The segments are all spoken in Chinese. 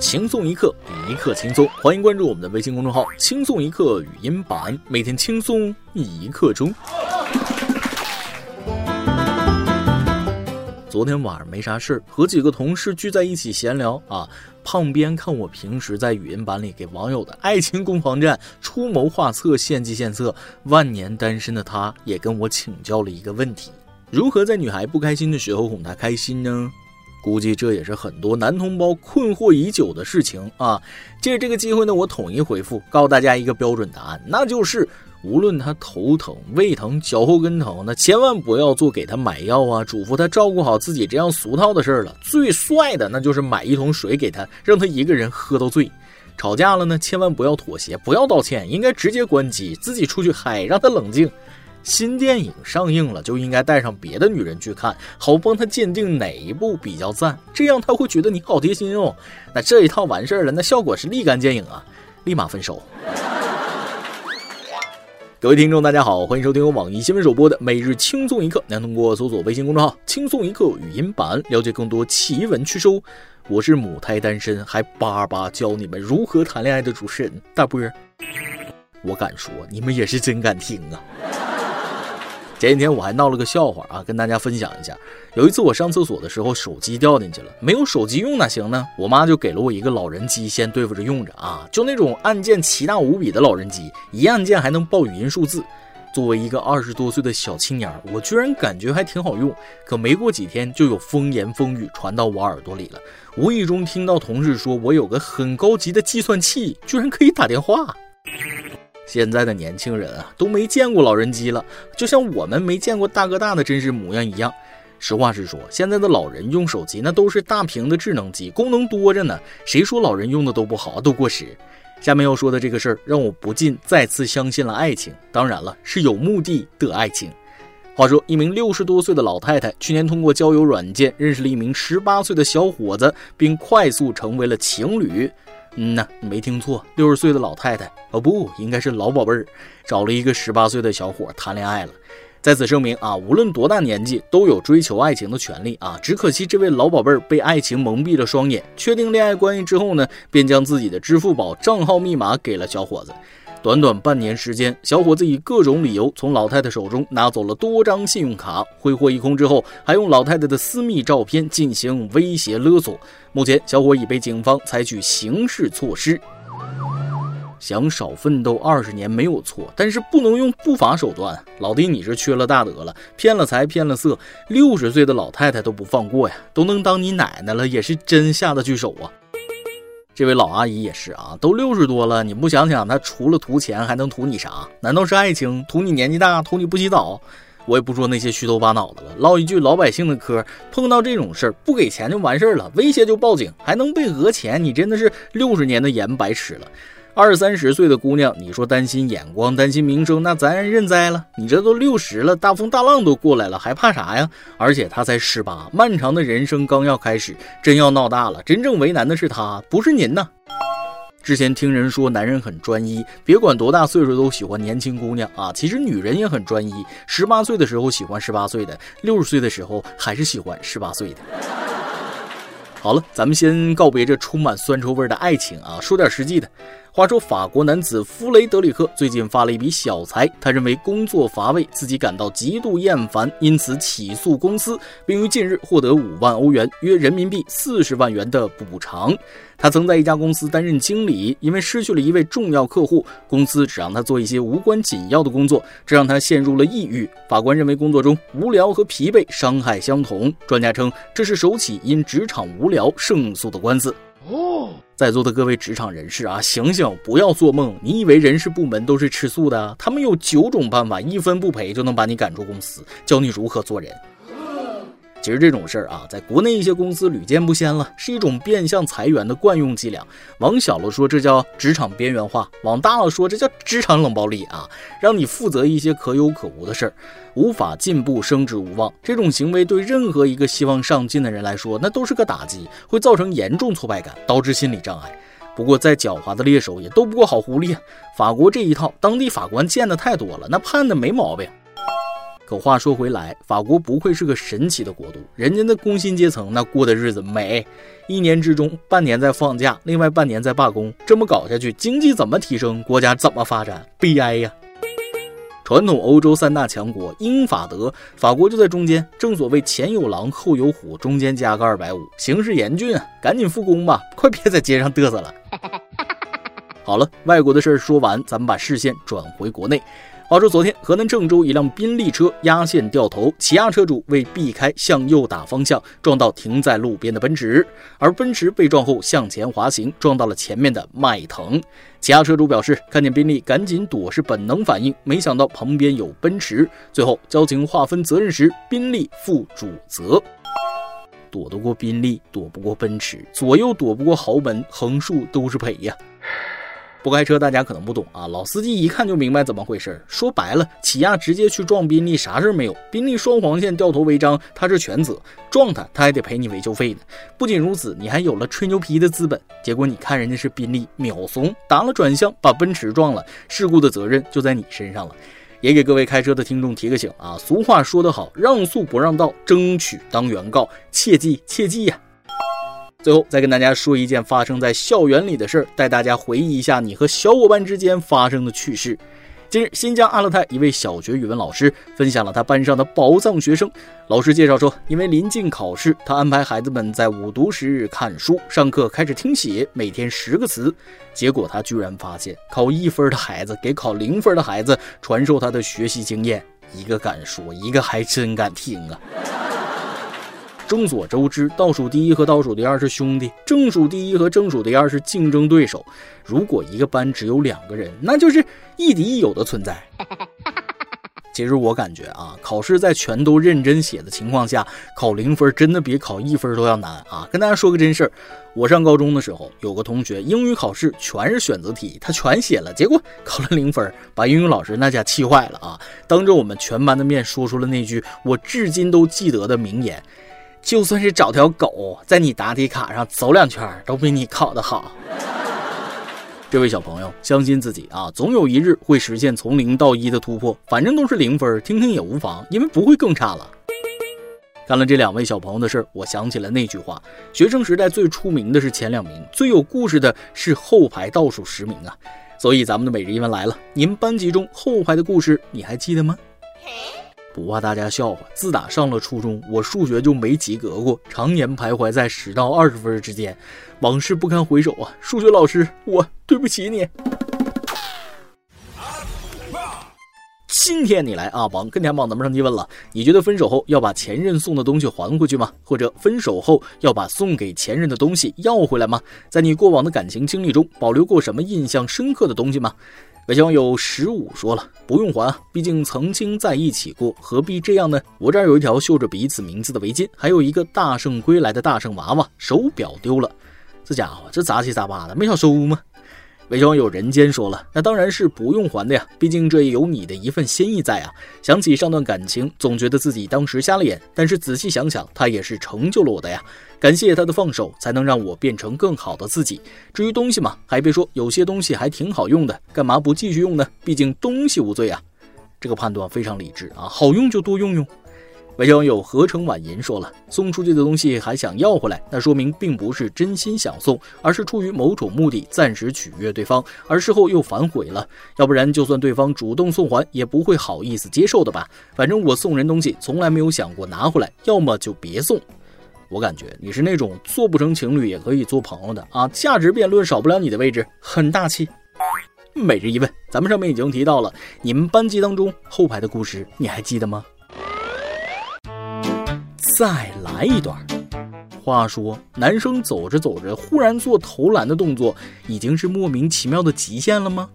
轻松一刻，一刻轻松。欢迎关注我们的微信公众号“轻松一刻语音版”，每天轻松一刻钟。昨天晚上没啥事，和几个同事聚在一起闲聊啊。胖边看我平时在语音版里给网友的爱情攻防战出谋划策、献计献策，万年单身的他也跟我请教了一个问题：如何在女孩不开心的时候哄她开心呢？估计这也是很多男同胞困惑已久的事情啊！借着这个机会呢，我统一回复，告诉大家一个标准答案，那就是。无论他头疼、胃疼、脚后跟疼，那千万不要做给他买药啊，嘱咐他照顾好自己这样俗套的事儿了。最帅的那就是买一桶水给他，让他一个人喝到醉。吵架了呢，千万不要妥协，不要道歉，应该直接关机，自己出去嗨，让他冷静。新电影上映了，就应该带上别的女人去看，好帮他鉴定哪一部比较赞，这样他会觉得你好贴心哦。那这一套完事儿了，那效果是立竿见影啊，立马分手。各位听众，大家好，欢迎收听由网易新闻首播的每日轻松一刻。您通过搜索微信公众号“轻松一刻”语音版了解更多奇闻趣事。我是母胎单身还巴巴教你们如何谈恋爱的主持人大波。我敢说，你们也是真敢听啊！前几天我还闹了个笑话啊，跟大家分享一下。有一次我上厕所的时候，手机掉进去了，没有手机用哪行呢？我妈就给了我一个老人机，先对付着用着啊，就那种按键奇大无比的老人机，一按键还能报语音数字。作为一个二十多岁的小青年，我居然感觉还挺好用。可没过几天，就有风言风语传到我耳朵里了，无意中听到同事说我有个很高级的计算器，居然可以打电话。现在的年轻人啊，都没见过老人机了，就像我们没见过大哥大的真实模样一样。实话实说，现在的老人用手机那都是大屏的智能机，功能多着呢。谁说老人用的都不好，都过时？下面要说的这个事儿，让我不禁再次相信了爱情。当然了，是有目的的爱情。话说，一名六十多岁的老太太去年通过交友软件认识了一名十八岁的小伙子，并快速成为了情侣。嗯呐，你没听错，六十岁的老太太哦，不应该是老宝贝儿，找了一个十八岁的小伙谈恋爱了。在此声明啊，无论多大年纪，都有追求爱情的权利啊。只可惜这位老宝贝儿被爱情蒙蔽了双眼，确定恋爱关系之后呢，便将自己的支付宝账号密码给了小伙子。短短半年时间，小伙子以各种理由从老太太手中拿走了多张信用卡，挥霍一空之后，还用老太太的私密照片进行威胁勒索。目前，小伙已被警方采取刑事措施。想少奋斗二十年没有错，但是不能用不法手段。老弟，你是缺了大德了，骗了财，骗了色，六十岁的老太太都不放过呀，都能当你奶奶了，也是真下得去手啊。这位老阿姨也是啊，都六十多了，你不想想，她除了图钱还能图你啥？难道是爱情？图你年纪大？图你不洗澡？我也不说那些虚头巴脑的了，唠一句老百姓的嗑。碰到这种事儿，不给钱就完事儿了，威胁就报警，还能被讹钱？你真的是六十年的盐白吃了。二三十岁的姑娘，你说担心眼光，担心名声，那咱认栽了。你这都六十了，大风大浪都过来了，还怕啥呀？而且他才十八，漫长的人生刚要开始，真要闹大了，真正为难的是他，不是您呐。之前听人说男人很专一，别管多大岁数都喜欢年轻姑娘啊。其实女人也很专一，十八岁的时候喜欢十八岁的，六十岁的时候还是喜欢十八岁的。好了，咱们先告别这充满酸臭味的爱情啊，说点实际的。话说，法国男子弗雷德里克最近发了一笔小财，他认为工作乏味，自己感到极度厌烦，因此起诉公司，并于近日获得五万欧元（约人民币四十万元）的补偿。他曾在一家公司担任经理，因为失去了一位重要客户，公司只让他做一些无关紧要的工作，这让他陷入了抑郁。法官认为工作中无聊和疲惫伤害相同，专家称这是首起因职场无聊胜诉的官司。哦，在座的各位职场人士啊，醒醒，不要做梦！你以为人事部门都是吃素的？他们有九种办法，一分不赔就能把你赶出公司，教你如何做人。其实这种事儿啊，在国内一些公司屡见不鲜了，是一种变相裁员的惯用伎俩。往小了说，这叫职场边缘化；往大了说，这叫职场冷暴力啊，让你负责一些可有可无的事儿，无法进步，升职无望。这种行为对任何一个希望上进的人来说，那都是个打击，会造成严重挫败感，导致心理障碍。不过，再狡猾的猎手也斗不过好狐狸。法国这一套，当地法官见的太多了，那判的没毛病。可话说回来，法国不愧是个神奇的国度，人家的工薪阶层那过的日子美，一年之中半年在放假，另外半年在罢工，这么搞下去，经济怎么提升，国家怎么发展？悲哀呀！传统欧洲三大强国英法德，法国就在中间，正所谓前有狼后有虎，中间加个二百五，形势严峻啊！赶紧复工吧，快别在街上嘚瑟了。好了，外国的事儿说完，咱们把视线转回国内。话说昨天，河南郑州一辆宾利车压线掉头，起亚车主为避开向右打方向，撞到停在路边的奔驰，而奔驰被撞后向前滑行，撞到了前面的迈腾。起亚车主表示，看见宾利赶紧躲是本能反应，没想到旁边有奔驰。最后交警划分责任时，宾利负主责。躲得过宾利，躲不过奔驰，左右躲不过豪门，横竖都是赔呀。不开车，大家可能不懂啊。老司机一看就明白怎么回事。说白了，起亚直接去撞宾利，啥事儿没有。宾利双黄线掉头违章，他是全责。撞他，他还得赔你维修费呢。不仅如此，你还有了吹牛皮的资本。结果你看，人家是宾利秒怂，打了转向，把奔驰撞了，事故的责任就在你身上了。也给各位开车的听众提个醒啊，俗话说得好，让速不让道，争取当原告，切记切记呀。最后再跟大家说一件发生在校园里的事儿，带大家回忆一下你和小伙伴之间发生的趣事。近日，新疆阿勒泰一位小学语文老师分享了他班上的宝藏学生。老师介绍说，因为临近考试，他安排孩子们在午读时看书，上课开始听写，每天十个词。结果他居然发现，考一分的孩子给考零分的孩子传授他的学习经验，一个敢说，一个还真敢听啊！众所周知，倒数第一和倒数第二是兄弟，正数第一和正数第二是竞争对手。如果一个班只有两个人，那就是亦敌亦友的存在。其实我感觉啊，考试在全都认真写的情况下，考零分真的比考一分都要难啊！跟大家说个真事儿，我上高中的时候，有个同学英语考试全是选择题，他全写了，结果考了零分，把英语老师那家气坏了啊！当着我们全班的面说出了那句我至今都记得的名言。就算是找条狗在你答题卡上走两圈，都比你考得好。这位小朋友，相信自己啊，总有一日会实现从零到一的突破。反正都是零分，听听也无妨，因为不会更差了。干了这两位小朋友的事儿，我想起了那句话：学生时代最出名的是前两名，最有故事的是后排倒数十名啊。所以咱们的每日一问来了，您班级中后排的故事你还记得吗？不怕大家笑话，自打上了初中，我数学就没及格过，常年徘徊在十到二十分之间，往事不堪回首啊！数学老师，我对不起你。今天你来阿王跟天榜咱们上提问了，你觉得分手后要把前任送的东西还回去吗？或者分手后要把送给前任的东西要回来吗？在你过往的感情经历中，保留过什么印象深刻的东西吗？北京有十五说了，不用还，毕竟曾经在一起过，何必这样呢？我这儿有一条绣着彼此名字的围巾，还有一个大圣归来的大圣娃娃，手表丢了，这家伙这杂七杂八的，没少收吗？伪装有人间说了，那当然是不用还的呀，毕竟这也有你的一份心意在啊。想起上段感情，总觉得自己当时瞎了眼，但是仔细想想，他也是成就了我的呀。感谢他的放手，才能让我变成更好的自己。至于东西嘛，还别说，有些东西还挺好用的，干嘛不继续用呢？毕竟东西无罪啊。这个判断非常理智啊，好用就多用用。外交网友合成婉言说了，送出去的东西还想要回来，那说明并不是真心想送，而是出于某种目的，暂时取悦对方，而事后又反悔了。要不然，就算对方主动送还，也不会好意思接受的吧？反正我送人东西，从来没有想过拿回来，要么就别送。我感觉你是那种做不成情侣也可以做朋友的啊，价值辩论少不了你的位置，很大气。每日一问，咱们上面已经提到了，你们班级当中后排的故事，你还记得吗？再来一段。话说，男生走着走着，忽然做投篮的动作，已经是莫名其妙的极限了吗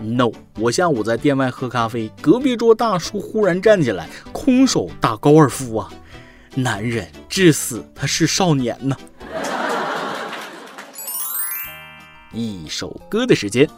？No，我下午在店外喝咖啡，隔壁桌大叔忽然站起来，空手打高尔夫啊！男人至死他是少年呢。一首歌的时间。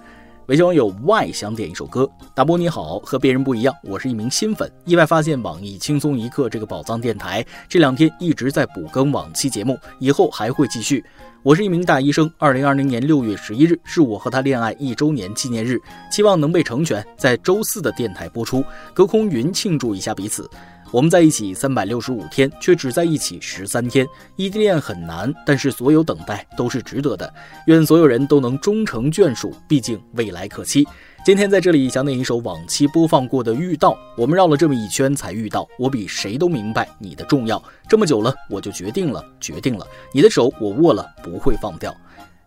微信网友 Y 想点一首歌，大波你好，和别人不一样，我是一名新粉，意外发现网易轻松一刻这个宝藏电台，这两天一直在补更往期节目，以后还会继续。我是一名大医生，二零二零年六月十一日是我和他恋爱一周年纪念日，期望能被成全，在周四的电台播出，隔空云庆祝一下彼此。我们在一起三百六十五天，却只在一起十三天。异地恋很难，但是所有等待都是值得的。愿所有人都能终成眷属，毕竟未来可期。今天在这里想点一首往期播放过的《遇到》，我们绕了这么一圈才遇到。我比谁都明白你的重要，这么久了，我就决定了，决定了，你的手我握了，不会放掉。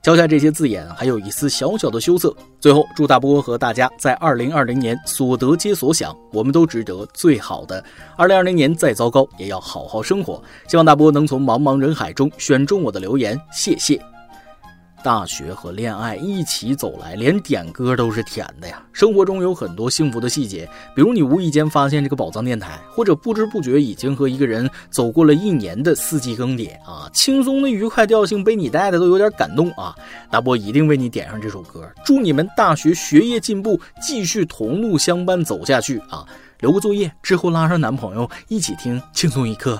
敲下这些字眼，还有一丝小小的羞涩。最后，祝大波和大家在二零二零年所得皆所想，我们都值得最好的。二零二零年再糟糕，也要好好生活。希望大波能从茫茫人海中选中我的留言，谢谢。大学和恋爱一起走来，连点歌都是甜的呀。生活中有很多幸福的细节，比如你无意间发现这个宝藏电台，或者不知不觉已经和一个人走过了一年的四季更迭啊。轻松的愉快调性被你带的都有点感动啊。大波一定为你点上这首歌，祝你们大学学业进步，继续同路相伴走下去啊。留个作业之后拉上男朋友一起听轻松一刻。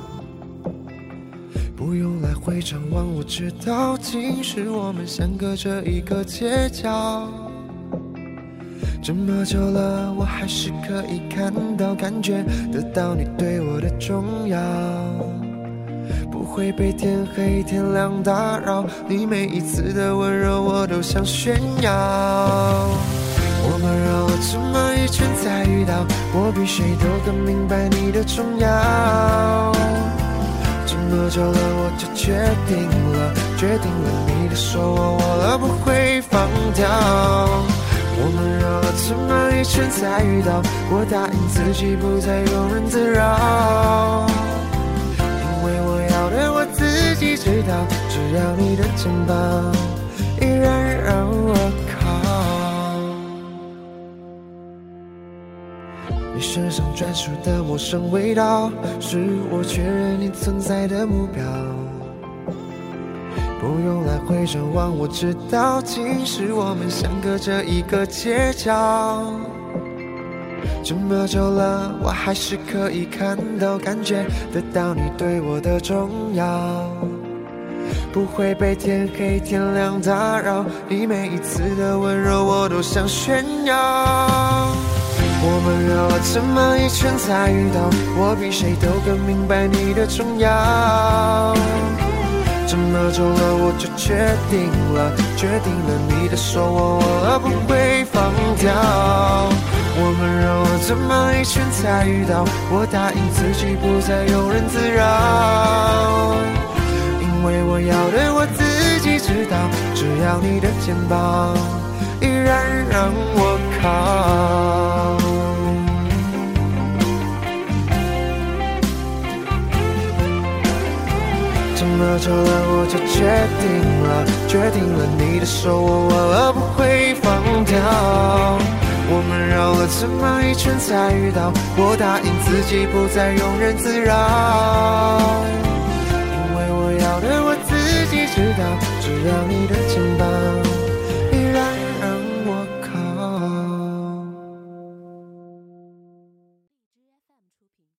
不用来回张望，我知道，其实我们相隔着一个街角。这么久了，我还是可以看到、感觉得到你对我的重要。不会被天黑天亮打扰，你每一次的温柔我都想炫耀。我们绕了这么一圈才遇到，我比谁都更明白你的重要。这么久了，我就决定了，决定了，你的手我握了，不会放掉。我们绕了这么一圈才遇到，我答应自己不再庸人自扰。因为我要的我自己知道，只要你的肩膀专属的陌生味道，是我确认你存在的目标。不用来回张望，我知道，其实我们相隔着一个街角。这么久了，我还是可以看到、感觉得到你对我的重要。不会被天黑天亮打扰，你每一次的温柔，我都想炫耀。我们绕了这么一圈才遇到，我比谁都更明白你的重要。这么久了，我就决定了，决定了，你的手我握了，不会放掉。我们绕了这么一圈才遇到，我答应自己不再庸人自扰。因为我要的我自己知道，只要你的肩膀依然让我靠。这么久了，我就决定了，决定了，你的手我握了，不会放掉。我们绕了这么一圈才遇到，我答应自己不再庸人自扰。因为我要的我自己知道，只要你的肩膀。